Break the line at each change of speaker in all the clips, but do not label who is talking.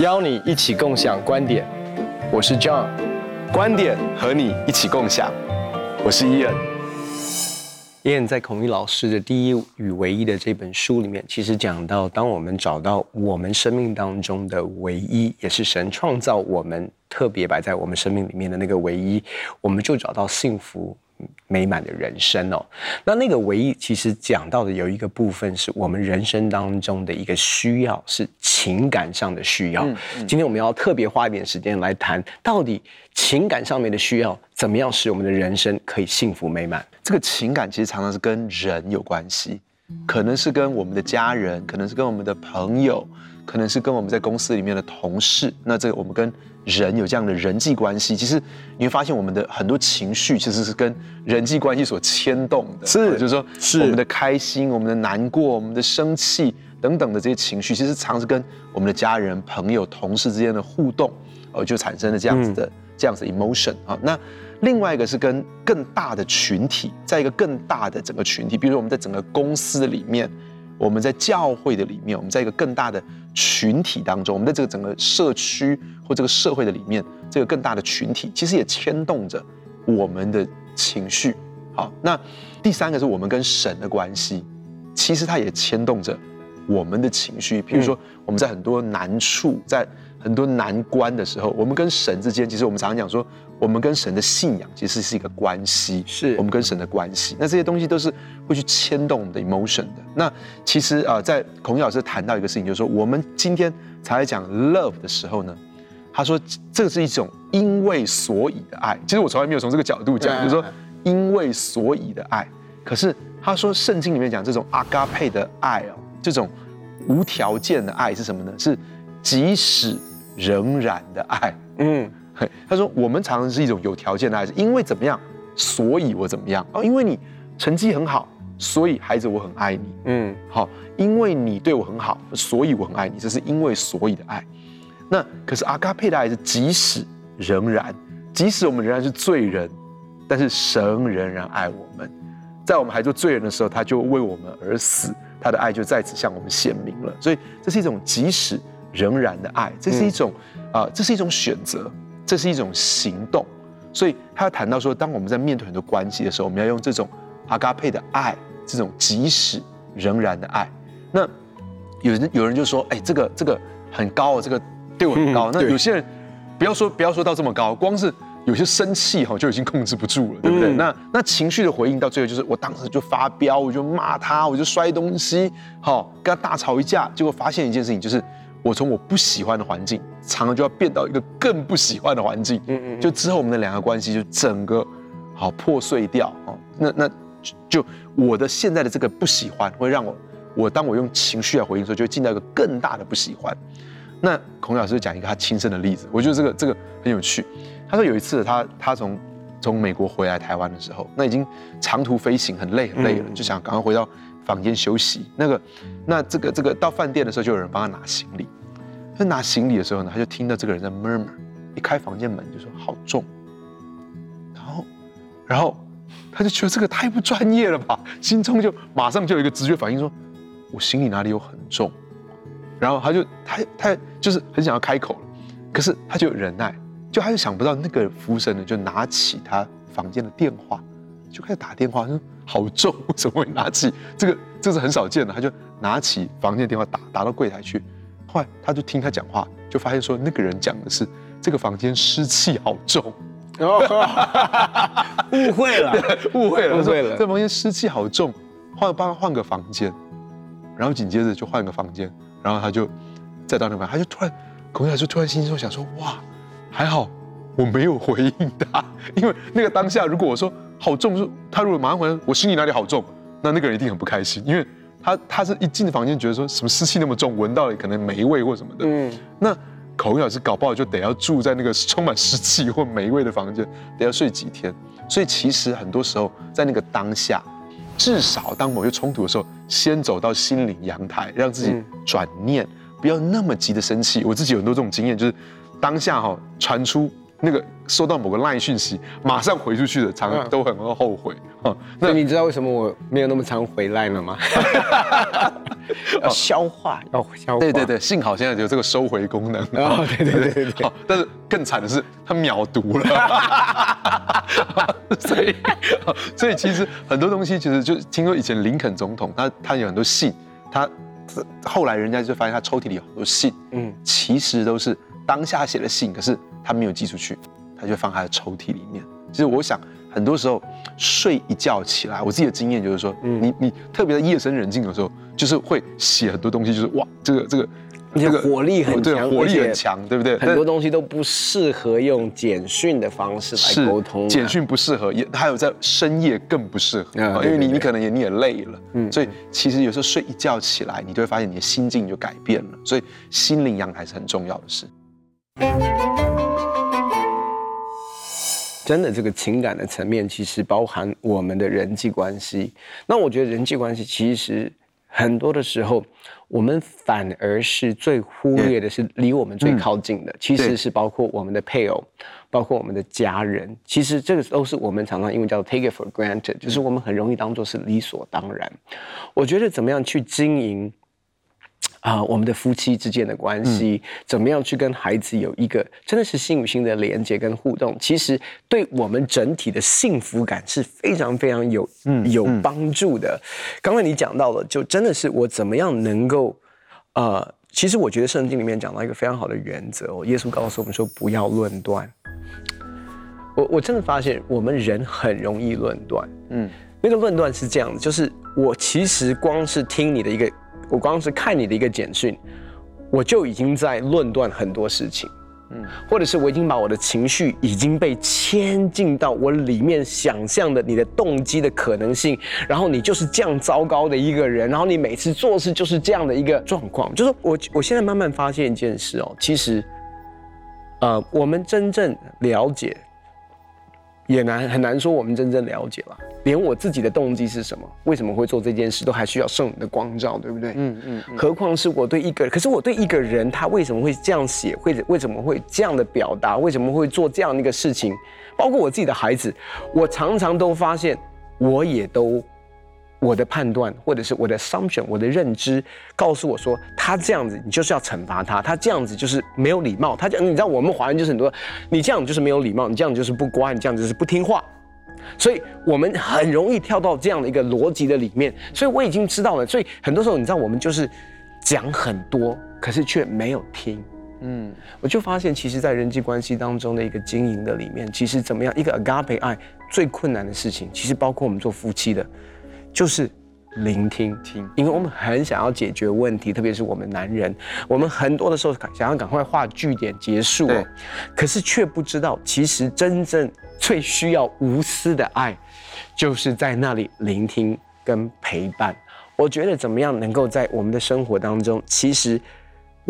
邀你一起共享观点，我是 John，
观点和你一起共享，我是 Ian。
Ian 在孔毅老师的《第一与唯一》的这本书里面，其实讲到，当我们找到我们生命当中的唯一，也是神创造我们特别摆在我们生命里面的那个唯一，我们就找到幸福。美满的人生哦，那那个唯一其实讲到的有一个部分是我们人生当中的一个需要，是情感上的需要。嗯嗯、今天我们要特别花一点时间来谈，到底情感上面的需要怎么样使我们的人生可以幸福美满？
这个情感其实常常是跟人有关系，可能是跟我们的家人，可能是跟我们的朋友，可能是跟我们在公司里面的同事。那这个我们跟人有这样的人际关系，其实你会发现我们的很多情绪其实是跟人际关系所牵动的。
是，
就是说，是我们的开心、我们的难过、我们的生气等等的这些情绪，其实常是跟我们的家人、朋友、同事之间的互动，哦，就产生了这样子的、嗯、这样子的 emotion 啊。那另外一个是跟更大的群体，在一个更大的整个群体，比如说我们在整个公司里面。我们在教会的里面，我们在一个更大的群体当中，我们在这个整个社区或这个社会的里面，这个更大的群体其实也牵动着我们的情绪。好，那第三个是我们跟神的关系，其实它也牵动着我们的情绪。比如说我们在很多难处，在很多难关的时候，我们跟神之间，其实我们常常讲说。我们跟神的信仰其实是一个关系，
是
我们跟神的关系。那这些东西都是会去牵动我们的 emotion 的。那其实啊、呃，在孔毅老师谈到一个事情，就是说我们今天才来讲 love 的时候呢，他说这是一种因为所以的爱。其实我从来没有从这个角度讲，就是说因为所以的爱。可是他说圣经里面讲这种 agape 的爱哦，这种无条件的爱是什么呢？是即使仍然的爱。嗯。他说：“我们常常是一种有条件的爱，是因为怎么样，所以我怎么样哦。因为你成绩很好，所以孩子我很爱你。嗯，好，因为你对我很好，所以我很爱你。这是因为所以的爱。那可是阿嘎佩的爱是即使仍然，即使我们仍然是罪人，但是神仍然爱我们。在我们还做罪人的时候，他就为我们而死，他的爱就在此向我们显明了。所以这是一种即使仍然的爱，这是一种啊、这是一种选择。”这是一种行动，所以他要谈到说，当我们在面对很多关系的时候，我们要用这种阿嘎佩的爱，这种即使仍然的爱。那有人有人就说，哎，这个这个很高，这个对我很高。嗯、那有些人不要说不要说到这么高，光是有些生气哈就已经控制不住了，对不对？嗯、那那情绪的回应到最后就是，我当时就发飙，我就骂他，我就摔东西，好跟他大吵一架，结果发现一件事情就是。我从我不喜欢的环境，常常就要变到一个更不喜欢的环境，嗯嗯，就之后我们的两个关系就整个好破碎掉，哦，那那就我的现在的这个不喜欢，会让我，我当我用情绪来回应的时候，就会进到一个更大的不喜欢。那孔老师就讲一个他亲身的例子，我觉得这个这个很有趣。他说有一次他他从从美国回来台湾的时候，那已经长途飞行很累很累了，就想赶快回到。房间休息，那个，那这个这个到饭店的时候，就有人帮他拿行李。他拿行李的时候呢，他就听到这个人在 murmur，一开房间门就说好重，然后，然后他就觉得这个太不专业了吧，心中就马上就有一个直觉反应说，我行李哪里有很重？然后他就他他就是很想要开口了，可是他就忍耐，就他就想不到那个服务生呢，就拿起他房间的电话。就开始打电话，说好重，为什么会拿起这个？这是很少见的。他就拿起房间电话打，打到柜台去。后来他就听他讲话，就发现说那个人讲的是这个房间湿气好重。哦，
误会了，
误会了，
误会了。
这房间湿气好重，换帮他换个房间。然后紧接着就换个房间，然后他就再到那边，他就突然，孔毅就突然心中想说：哇，还好我没有回应他，因为那个当下如果我说。好重，说他如果马上回来，我心里哪里好重，那那个人一定很不开心，因为他他是一进房间觉得说什么湿气那么重，闻到了可能霉味或什么的。嗯，那孔毅老师搞不好就得要住在那个充满湿气或霉味的房间，得要睡几天。所以其实很多时候在那个当下，至少当某些冲突的时候，先走到心灵阳台，让自己转念，不要那么急的生气。我自己有很多这种经验，就是当下哈传出那个收到某个 LINE 讯息，马上回出去的，常常都很后悔。
嗯、那你知道为什么我没有那么常回来了吗？要消化，要消化。
对对对，幸好现在有这个收回功能。
哦，对对对对，对，
好，但是更惨的是，他秒读了。所以，所以其实很多东西，其实就听说以前林肯总统，他他有很多信，他后来人家就发现他抽屉里有很多信，嗯，其实都是当下写的信，可是他没有寄出去，他就放他的抽屉里面。其实我想。很多时候睡一觉起来，我自己的经验就是说，嗯、你你特别在夜深人静的时候，就是会写很多东西，就是哇，这个这个
这个火力很强，
火力很强，对不对？
很多东西都不适合用简讯的方式来沟通，
简讯不适合，也还有在深夜更不适合，嗯、因为你你可能也你也累了，嗯，所以其实有时候睡一觉起来，你就会发现你的心境就改变了，所以心灵养还是很重要的事。
真的，这个情感的层面其实包含我们的人际关系。那我觉得人际关系其实很多的时候，我们反而是最忽略的，是离我们最靠近的，其实是包括我们的配偶，包括我们的家人。其实这个都是我们常常因为叫做 take it for granted，就是我们很容易当做是理所当然。我觉得怎么样去经营？啊、呃，我们的夫妻之间的关系，嗯、怎么样去跟孩子有一个真的是心与心的连接跟互动？其实对我们整体的幸福感是非常非常有嗯有帮助的。刚才你讲到了，就真的是我怎么样能够呃，其实我觉得圣经里面讲到一个非常好的原则哦，耶稣告诉我们说不要论断。我我真的发现我们人很容易论断，嗯，那个论断是这样的，就是我其实光是听你的一个。我光是看你的一个简讯，我就已经在论断很多事情，嗯，或者是我已经把我的情绪已经被牵进到我里面想象的你的动机的可能性，然后你就是这样糟糕的一个人，然后你每次做事就是这样的一个状况，就是我我现在慢慢发现一件事哦，其实，呃，我们真正了解。也难很难说，我们真正了解了，连我自己的动机是什么，为什么会做这件事，都还需要圣灵的光照，对不对？嗯嗯。何况是我对一个人，可是我对一个人，他为什么会这样写，或者为什么会这样的表达，为什么会做这样的一个事情，包括我自己的孩子，我常常都发现，我也都。我的判断，或者是我的 assumption，我的认知，告诉我说，他这样子，你就是要惩罚他；他这样子就是没有礼貌。他这样，你知道，我们华人就是很多，你这样就是没有礼貌，你这样就是不乖，你这样就是不听话。所以我们很容易跳到这样的一个逻辑的里面。所以我已经知道了。所以很多时候，你知道，我们就是讲很多，可是却没有听。嗯，我就发现，其实，在人际关系当中的一个经营的里面，其实怎么样，一个 agape 爱最困难的事情，其实包括我们做夫妻的。就是聆听，听，因为我们很想要解决问题，特别是我们男人，我们很多的时候想要赶快画句点结束，可是却不知道，其实真正最需要无私的爱，就是在那里聆听跟陪伴。我觉得怎么样能够在我们的生活当中，其实。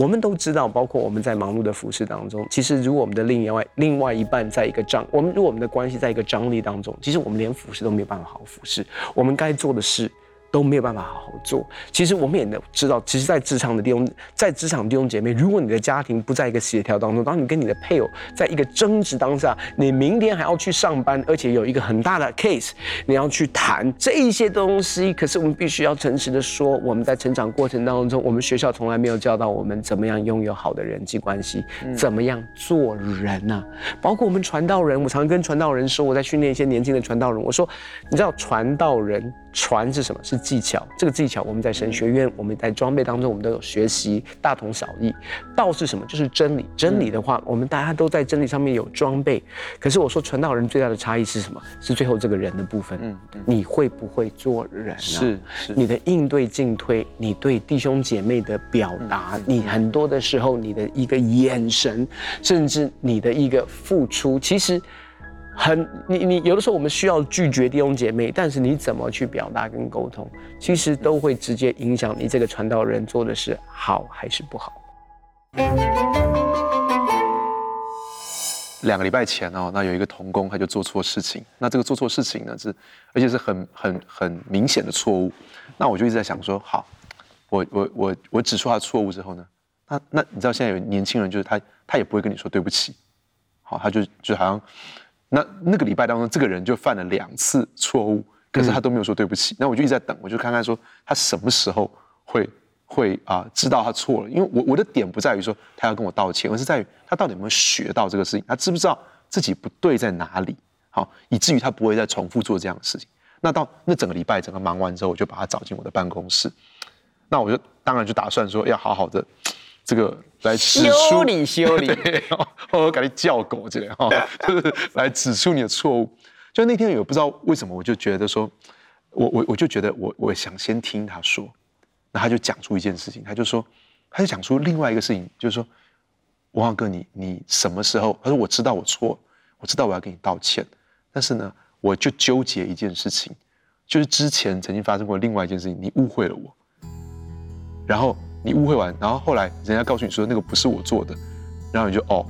我们都知道，包括我们在忙碌的服饰当中，其实如果我们的另外另外一半在一个张，我们如果我们的关系在一个张力当中，其实我们连服饰都没有办法好好服饰，我们该做的事。都没有办法好好做。其实我们也能知道，其实，在职场的弟兄，在职场弟兄姐妹，如果你的家庭不在一个协调当中，当你跟你的配偶在一个争执当下，你明天还要去上班，而且有一个很大的 case，你要去谈这一些东西。可是我们必须要诚实的说，我们在成长过程当中，我们学校从来没有教导我们怎么样拥有好的人际关系，怎么样做人呐、啊？包括我们传道人，我常跟传道人说，我在训练一些年轻的传道人，我说，你知道传道人。传是什么？是技巧。这个技巧我们在神学院，我们在装备当中，我们都有学习，大同小异。道是什么？就是真理。真理的话，我们大家都在真理上面有装备。可是我说传道人最大的差异是什么？是最后这个人的部分。嗯，你会不会做人啊？是是。你的应对进退，你对弟兄姐妹的表达，你很多的时候你的一个眼神，甚至你的一个付出，其实。很，你你有的时候我们需要拒绝弟兄姐妹，但是你怎么去表达跟沟通，其实都会直接影响你这个传道人做的是好还是不好。
两个礼拜前哦，那有一个童工他就做错事情，那这个做错事情呢是，而且是很很很明显的错误，那我就一直在想说，好，我我我我指出他错误之后呢，那那你知道现在有年轻人就是他他也不会跟你说对不起。好，他就就好像那那个礼拜当中，这个人就犯了两次错误，可是他都没有说对不起。那我就一直在等，我就看看说他什么时候会会啊知道他错了，因为我我的点不在于说他要跟我道歉，而是在于他到底有没有学到这个事情，他知不知道自己不对在哪里，好，以至于他不会再重复做这样的事情。那到那整个礼拜整个忙完之后，我就把他找进我的办公室。那我就当然就打算说要好好的这个来指出
修理修理，
我赶紧叫狗这样哈，就是来指出你的错误。就那天有不知道为什么，我就觉得说，我我我就觉得我我想先听他说，那他就讲出一件事情，他就说，他就讲出另外一个事情，就是说，文浩哥你你什么时候？他说我知道我错，我知道我要跟你道歉，但是呢，我就纠结一件事情，就是之前曾经发生过另外一件事情，你误会了我。然后你误会完，然后后来人家告诉你说那个不是我做的，然后你就哦，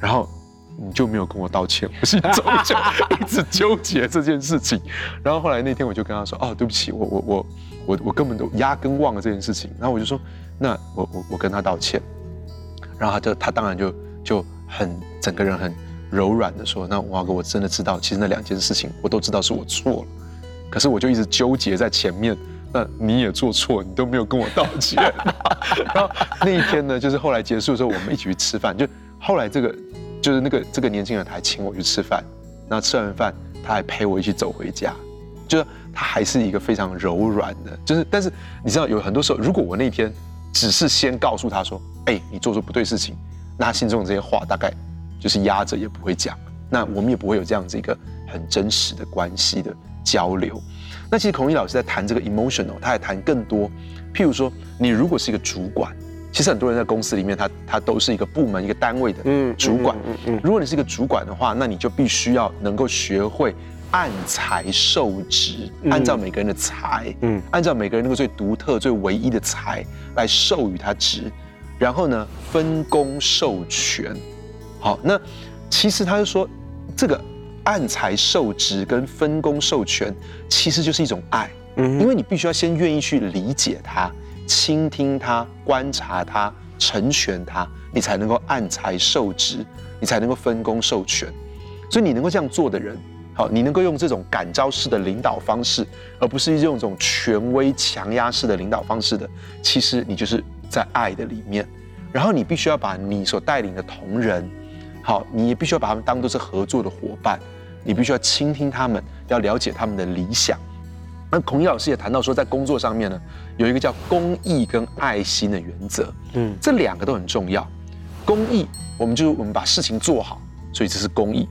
然后你就没有跟我道歉，我心中就一直纠结这件事情。然后后来那天我就跟他说哦，对不起，我我我我我根本都压根忘了这件事情。然后我就说那我我我跟他道歉。然后他就他当然就就很整个人很柔软的说，那文豪哥我真的知道，其实那两件事情我都知道是我错了，可是我就一直纠结在前面。那你也做错，你都没有跟我道歉。然后那一天呢，就是后来结束的时候，我们一起去吃饭。就后来这个，就是那个这个年轻人，他还请我去吃饭。然后吃完饭，他还陪我一起走回家。就是他还是一个非常柔软的，就是但是你知道，有很多时候，如果我那天只是先告诉他说：“哎，你做出不对事情”，那他心中的这些话大概就是压着也不会讲。那我们也不会有这样子一个很真实的关系的交流。那其实孔毅老师在谈这个 emotional，他还谈更多。譬如说，你如果是一个主管，其实很多人在公司里面他，他他都是一个部门、一个单位的主管。嗯嗯嗯嗯。如果你是一个主管的话，那你就必须要能够学会按才授职，按照每个人的才，嗯，按照每个人那个最独特、最唯一的才来授予他职，然后呢，分工授权。好，那其实他就说这个。按才授职跟分工授权，其实就是一种爱，嗯，因为你必须要先愿意去理解他、倾听他、观察他、成全他，你才能够按才授职，你才能够分工授权。所以你能够这样做的人，好，你能够用这种感召式的领导方式，而不是用这种权威强压式的领导方式的，其实你就是在爱的里面。然后你必须要把你所带领的同仁。好，你也必须要把他们当做是合作的伙伴，你必须要倾听他们，要了解他们的理想。那孔毅老师也谈到说，在工作上面呢，有一个叫公益跟爱心的原则，嗯，这两个都很重要。公益，我们就是我们把事情做好，所以这是公益；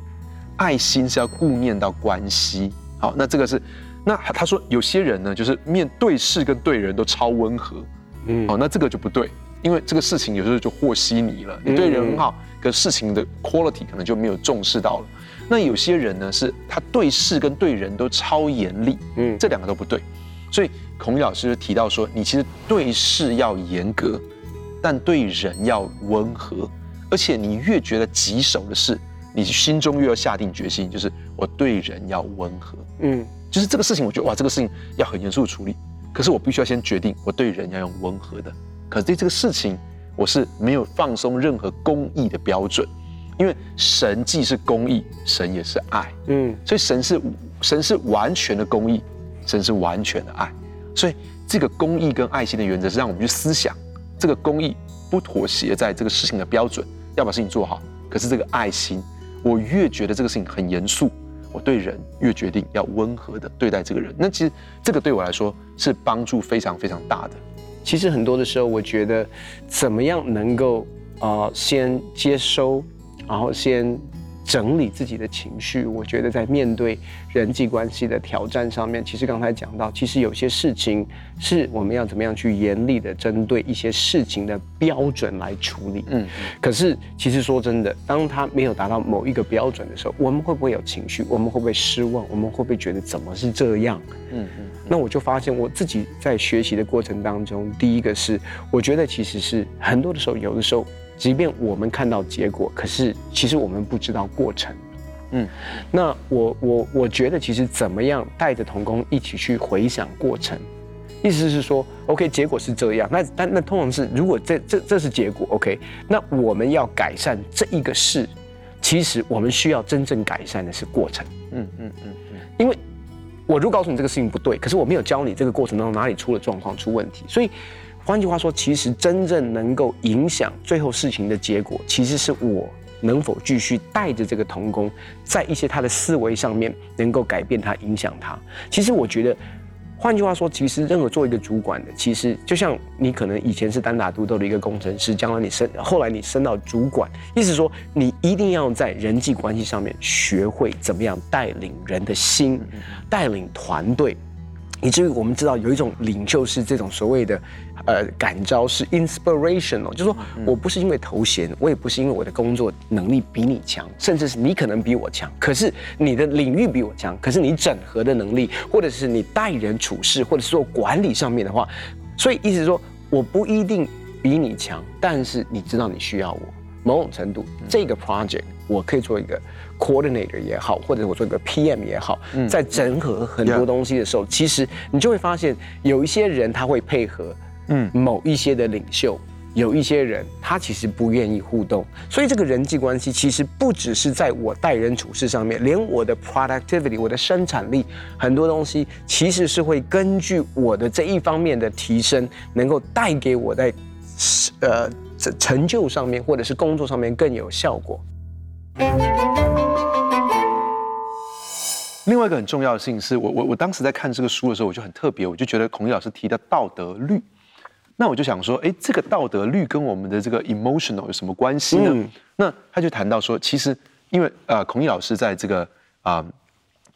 爱心是要顾念到关系。好，那这个是，那他说有些人呢，就是面对事跟对人都超温和，嗯，好，那这个就不对。因为这个事情有时候就和稀泥了，你对人很好，可事情的 quality 可能就没有重视到了。那有些人呢，是他对事跟对人都超严厉，嗯，这两个都不对。所以孔毅老师就提到说，你其实对事要严格，但对人要温和，而且你越觉得棘手的事，你心中越要下定决心，就是我对人要温和，嗯，就是这个事情，我觉得哇，这个事情要很严肃处理，可是我必须要先决定，我对人要用温和的。可是对这个事情，我是没有放松任何公义的标准，因为神既是公义，神也是爱，嗯，所以神是神是完全的公义，神是完全的爱，所以这个公义跟爱心的原则是让我们去思想，这个公义不妥协在这个事情的标准，要把事情做好。可是这个爱心，我越觉得这个事情很严肃，我对人越决定要温和的对待这个人。那其实这个对我来说是帮助非常非常大的。
其实很多的时候，我觉得怎么样能够啊、呃、先接收，然后先整理自己的情绪。我觉得在面对人际关系的挑战上面，其实刚才讲到，其实有些事情是我们要怎么样去严厉的针对一些事情的标准来处理。嗯，可是其实说真的，当他没有达到某一个标准的时候，我们会不会有情绪？我们会不会失望？我们会不会觉得怎么是这样？嗯嗯。那我就发现我自己在学习的过程当中，第一个是我觉得其实是很多的时候，有的时候，即便我们看到结果，可是其实我们不知道过程。嗯，那我我我觉得其实怎么样带着童工一起去回想过程，意思是说，OK，结果是这样，那但那通常是如果这这这是结果，OK，那我们要改善这一个事。其实我们需要真正改善的是过程。
嗯嗯嗯嗯，
因为我如果告诉你这个事情不对，可是我没有教你这个过程当中哪里出了状况、出问题，所以换句话说，其实真正能够影响最后事情的结果，其实是我能否继续带着这个童工，在一些他的思维上面能够改变他、影响他。其实我觉得。换句话说，其实任何做一个主管的，其实就像你可能以前是单打独斗的一个工程师，将来你升，后来你升到主管，意思说你一定要在人际关系上面学会怎么样带领人的心，带领团队。以至于我们知道有一种领袖是这种所谓的，呃，感召是 inspirational，就是说我不是因为头衔，我也不是因为我的工作能力比你强，甚至是你可能比我强，可是你的领域比我强，可是你整合的能力，或者是你待人处事，或者是做管理上面的话，所以意思是说我不一定比你强，但是你知道你需要我，某种程度这个 project 我可以做一个。Coordinator 也好，或者我做一个 PM 也好，在整合很多东西的时候，其实你就会发现有一些人他会配合，嗯，某一些的领袖，有一些人他其实不愿意互动，所以这个人际关系其实不只是在我待人处事上面，连我的 productivity，我的生产力，很多东西其实是会根据我的这一方面的提升，能够带给我在呃成就上面或者是工作上面更有效果。
另外一个很重要的事情是我我我当时在看这个书的时候，我就很特别，我就觉得孔毅老师提的道德律，那我就想说，哎，这个道德律跟我们的这个 emotional 有什么关系呢？嗯、那他就谈到说，其实因为呃，孔毅老师在这个啊、呃、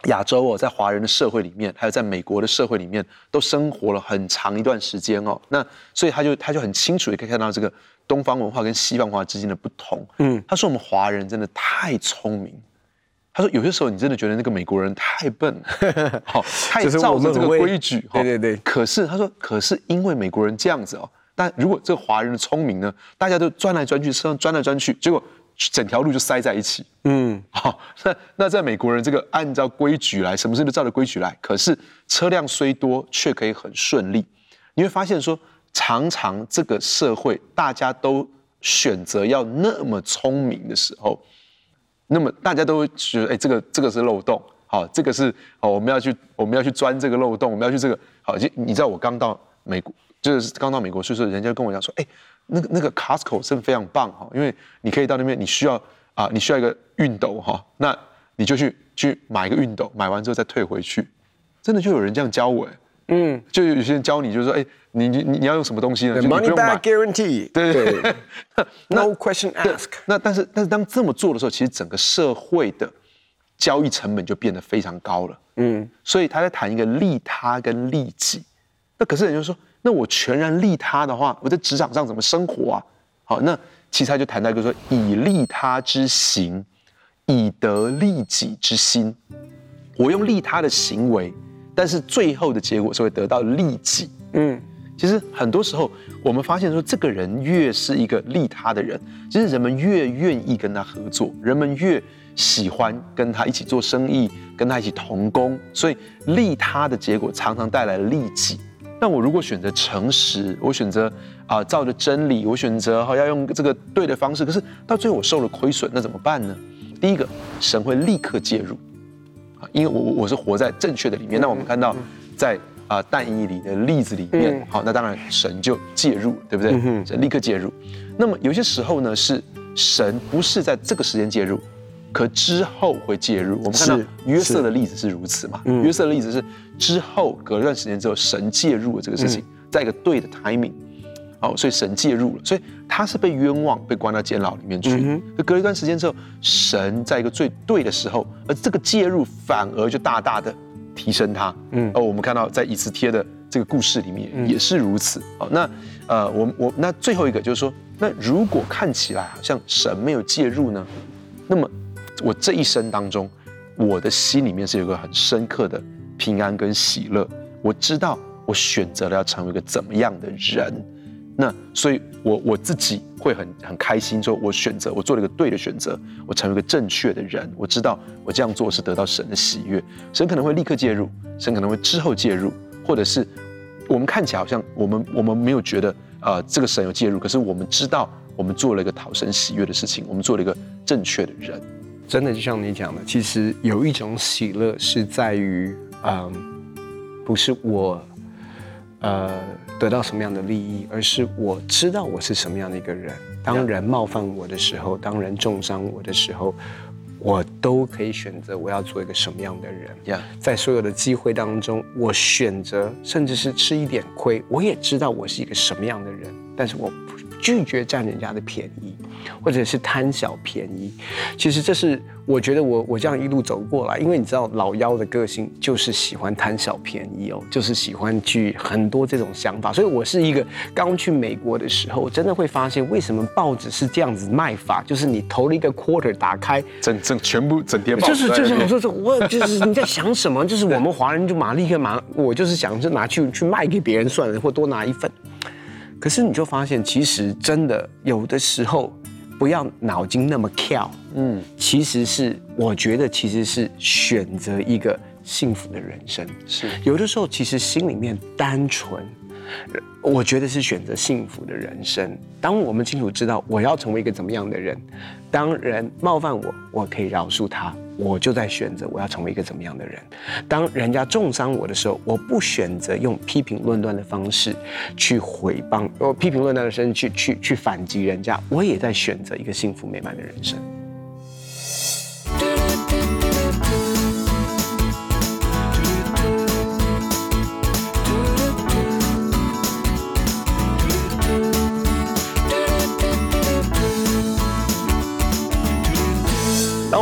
亚洲哦，在华人的社会里面，还有在美国的社会里面，都生活了很长一段时间哦。那所以他就他就很清楚的可以看到这个东方文化跟西方文化之间的不同。嗯，他说我们华人真的太聪明。他说：“有些时候，你真的觉得那个美国人太笨了，好，太照着这个规矩，
对对对。
可是他说，可是因为美国人这样子哦，但如果这个华人的聪明呢，大家都钻来钻去，车上钻来钻去，结果整条路就塞在一起。嗯，好，那那在美国人这个按照规矩来，什么事都照着规矩来，可是车辆虽多，却可以很顺利。你会发现说，常常这个社会大家都选择要那么聪明的时候。”那么大家都觉得，哎，这个这个是漏洞，好，这个是哦，我们要去我们要去钻这个漏洞，我们要去这个好。就你知道，我刚到美国，就是刚到美国，所以说人家跟我讲说，哎，那个那个 Costco 真的非常棒哈，因为你可以到那边，你需要啊，你需要一个熨斗哈，那你就去去买一个熨斗，买完之后再退回去，真的就有人这样教我哎。嗯，就有些人教你，就是说，哎，你你你要用什么东西呢
？Money back guarantee。
对对对
，No question ask。
那但是但是当这么做的时候，其实整个社会的交易成本就变得非常高了。嗯，所以他在谈一个利他跟利己。那可是人就说，那我全然利他的话，我在职场上怎么生活啊？好，那其实他就谈到一个说，以利他之行，以得利己之心。我用利他的行为。但是最后的结果是会得到利己。嗯，其实很多时候我们发现说，这个人越是一个利他的人，其实人们越愿意跟他合作，人们越喜欢跟他一起做生意，跟他一起同工。所以利他的结果常常带来利己。那我如果选择诚实，我选择啊照着真理，我选择哈要用这个对的方式，可是到最后我受了亏损，那怎么办呢？第一个，神会立刻介入。因为我我是活在正确的里面，那我们看到在啊但以里的例子里面，好，那当然神就介入，对不对？神立刻介入。那么有些时候呢，是神不是在这个时间介入，可之后会介入。我们看到约瑟的例子是如此嘛？约瑟的例子是之后隔一段时间之后，神介入了这个事情，在一个对的 timing。好，所以神介入了，所以他是被冤枉，被关到监牢里面去。嗯、隔了一段时间之后，神在一个最对的时候，而这个介入反而就大大的提升他。嗯，哦我们看到在以斯帖的这个故事里面也是如此。好，那呃，我我那最后一个就是说，那如果看起来好像神没有介入呢，那么我这一生当中，我的心里面是有个很深刻的平安跟喜乐。我知道我选择了要成为一个怎么样的人。那所以我，我自己会很很开心，说我选择，我做了一个对的选择，我成为一个正确的人。我知道我这样做是得到神的喜悦，神可能会立刻介入，神可能会之后介入，或者是我们看起来好像我们我们没有觉得啊、呃，这个神有介入，可是我们知道我们做了一个讨神喜悦的事情，我们做了一个正确的人。
真的就像你讲的，其实有一种喜乐是在于，嗯，不是我，呃，得到什么样的利益，而是我知道我是什么样的一个人。当人冒犯我的时候，当人重伤我的时候，我都可以选择我要做一个什么样的人。在所有的机会当中，我选择甚至是吃一点亏，我也知道我是一个什么样的人，但是我不拒绝占人家的便宜。或者是贪小便宜，其实这是我觉得我我这样一路走过来，因为你知道老妖的个性就是喜欢贪小便宜哦，就是喜欢去很多这种想法，所以我是一个刚去美国的时候，我真的会发现为什么报纸是这样子卖法，就是你投了一个 quarter 打开，
整整全部整叠报纸，
就是就是我说这我就是你在 想什么，就是我们华人就马立刻马我就是想就拿去去卖给别人算了，或多拿一份，可是你就发现其实真的有的时候。不要脑筋那么跳，嗯，其实是我觉得其实是选择一个幸福的人生，
是
有的时候其实心里面单纯，我觉得是选择幸福的人生。当我们清楚知道我要成为一个怎么样的人，当人冒犯我，我可以饶恕他。我就在选择我要成为一个怎么样的人。当人家重伤我的时候，我不选择用批评论断的方式去毁谤，我批评论断的声去去去反击人家，我也在选择一个幸福美满的人生。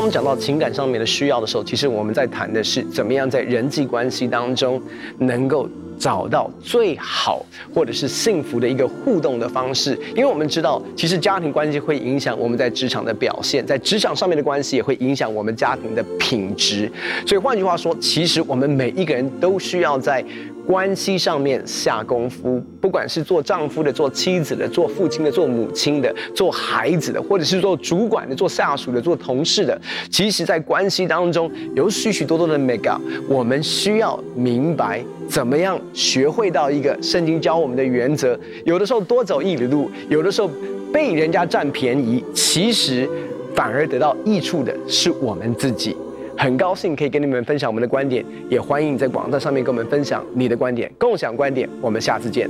们讲到情感上面的需要的时候，其实我们在谈的是怎么样在人际关系当中能够找到最好或者是幸福的一个互动的方式。因为我们知道，其实家庭关系会影响我们在职场的表现，在职场上面的关系也会影响我们家庭的品质。所以换句话说，其实我们每一个人都需要在。关系上面下功夫，不管是做丈夫的、做妻子的、做父亲的、做母亲的、做孩子的，或者是做主管的、做下属的、做同事的，其实，在关系当中有许许多多的 make-up，我们需要明白怎么样学会到一个圣经教我们的原则。有的时候多走一里路，有的时候被人家占便宜，其实反而得到益处的是我们自己。很高兴可以跟你们分享我们的观点，也欢迎你在网站上面跟我们分享你的观点，共享观点。我们下次见。